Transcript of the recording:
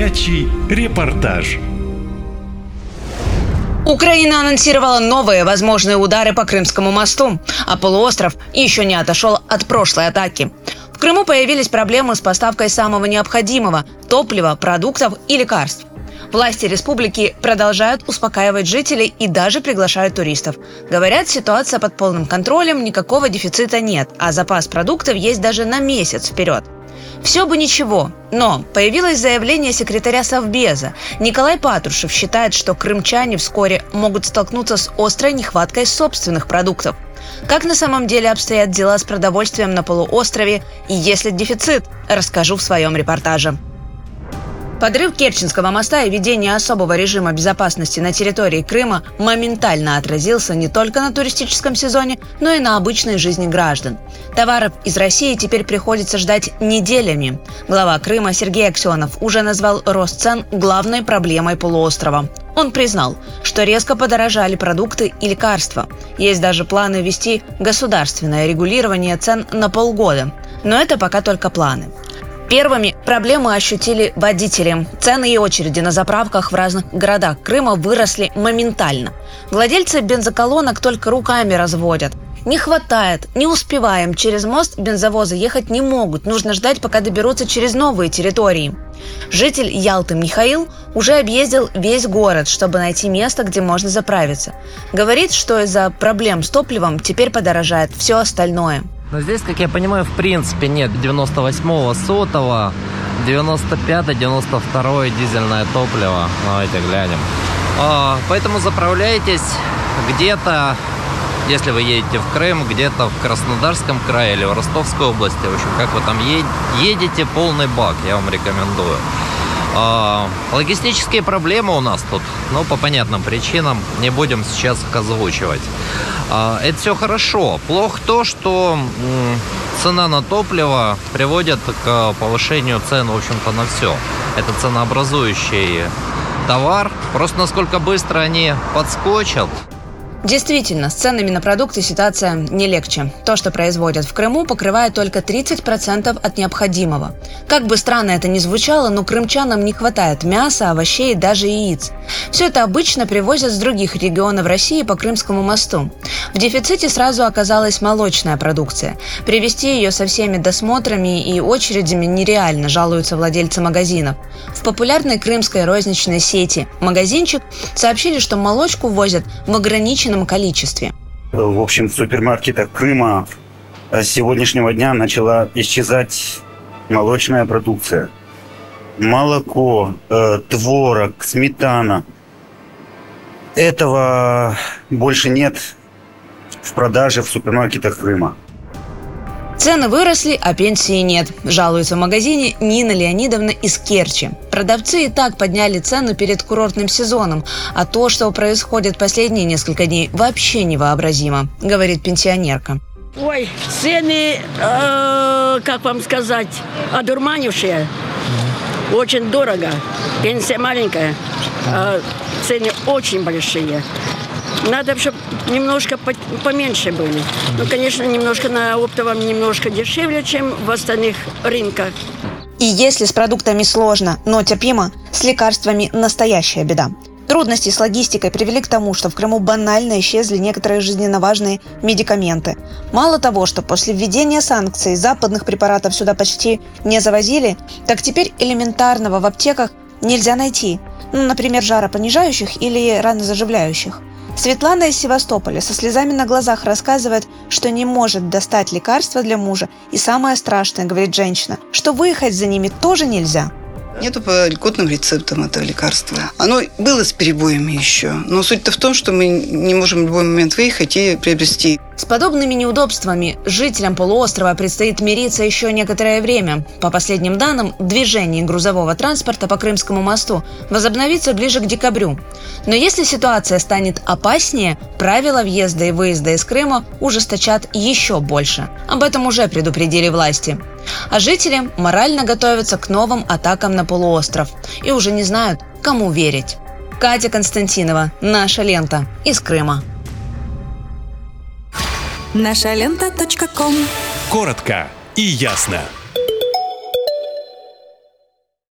Горячий репортаж. Украина анонсировала новые возможные удары по Крымскому мосту, а полуостров еще не отошел от прошлой атаки. В Крыму появились проблемы с поставкой самого необходимого – топлива, продуктов и лекарств. Власти республики продолжают успокаивать жителей и даже приглашают туристов. Говорят, ситуация под полным контролем, никакого дефицита нет, а запас продуктов есть даже на месяц вперед. Все бы ничего, но появилось заявление секретаря Совбеза. Николай Патрушев считает, что крымчане вскоре могут столкнуться с острой нехваткой собственных продуктов. Как на самом деле обстоят дела с продовольствием на полуострове и есть ли дефицит, расскажу в своем репортаже. Подрыв Керченского моста и введение особого режима безопасности на территории Крыма моментально отразился не только на туристическом сезоне, но и на обычной жизни граждан. Товаров из России теперь приходится ждать неделями. Глава Крыма Сергей Аксенов уже назвал рост цен главной проблемой полуострова. Он признал, что резко подорожали продукты и лекарства. Есть даже планы ввести государственное регулирование цен на полгода. Но это пока только планы. Первыми проблемы ощутили водители. Цены и очереди на заправках в разных городах Крыма выросли моментально. Владельцы бензоколонок только руками разводят. Не хватает, не успеваем. Через мост бензовозы ехать не могут. Нужно ждать, пока доберутся через новые территории. Житель Ялты Михаил уже объездил весь город, чтобы найти место, где можно заправиться. Говорит, что из-за проблем с топливом теперь подорожает все остальное. Но здесь, как я понимаю, в принципе нет 98-го сотого, 95-92 дизельное топливо. Давайте глянем. А, поэтому заправляйтесь где-то, если вы едете в Крым, где-то в Краснодарском крае или в Ростовской области. В общем, как вы там едете, полный бак, я вам рекомендую. А, логистические проблемы у нас тут, но по понятным причинам не будем сейчас их озвучивать. А, это все хорошо. Плохо то, что цена на топливо приводит к повышению цен, в общем-то, на все. Это ценообразующий товар. Просто насколько быстро они подскочат, Действительно, с ценами на продукты ситуация не легче. То, что производят в Крыму, покрывает только 30% от необходимого. Как бы странно это ни звучало, но крымчанам не хватает мяса, овощей и даже яиц. Все это обычно привозят с других регионов России по Крымскому мосту. В дефиците сразу оказалась молочная продукция. Привезти ее со всеми досмотрами и очередями нереально, жалуются владельцы магазинов. В популярной крымской розничной сети «Магазинчик» сообщили, что молочку возят в ограниченном ограниченном количестве. В общем, в супермаркетах Крыма с сегодняшнего дня начала исчезать молочная продукция. Молоко, э, творог, сметана. Этого больше нет в продаже в супермаркетах Крыма. Цены выросли, а пенсии нет, жалуется в магазине Нина Леонидовна из Керчи. Продавцы и так подняли цену перед курортным сезоном, а то, что происходит последние несколько дней, вообще невообразимо, говорит пенсионерка. Ой, цены, э, как вам сказать, одурманившие. Очень дорого. Пенсия маленькая, а цены очень большие. Надо, чтобы немножко поменьше были. Ну, конечно, немножко на оптовом немножко дешевле, чем в остальных рынках. И если с продуктами сложно, но терпимо, с лекарствами настоящая беда. Трудности с логистикой привели к тому, что в Крыму банально исчезли некоторые жизненно важные медикаменты. Мало того, что после введения санкций западных препаратов сюда почти не завозили, так теперь элементарного в аптеках нельзя найти. Ну, например, жаропонижающих или ранозаживляющих. Светлана из Севастополя со слезами на глазах рассказывает, что не может достать лекарства для мужа. И самое страшное, говорит женщина, что выехать за ними тоже нельзя. Нету по льготным рецептам этого лекарства. Оно было с перебоями еще. Но суть-то в том, что мы не можем в любой момент выехать и приобрести. С подобными неудобствами жителям полуострова предстоит мириться еще некоторое время. По последним данным, движение грузового транспорта по Крымскому мосту возобновится ближе к декабрю. Но если ситуация станет опаснее, правила въезда и выезда из Крыма ужесточат еще больше. Об этом уже предупредили власти. А жители морально готовятся к новым атакам на полуостров и уже не знают, кому верить. Катя Константинова, наша лента из Крыма. Наша лента. Коротко и ясно.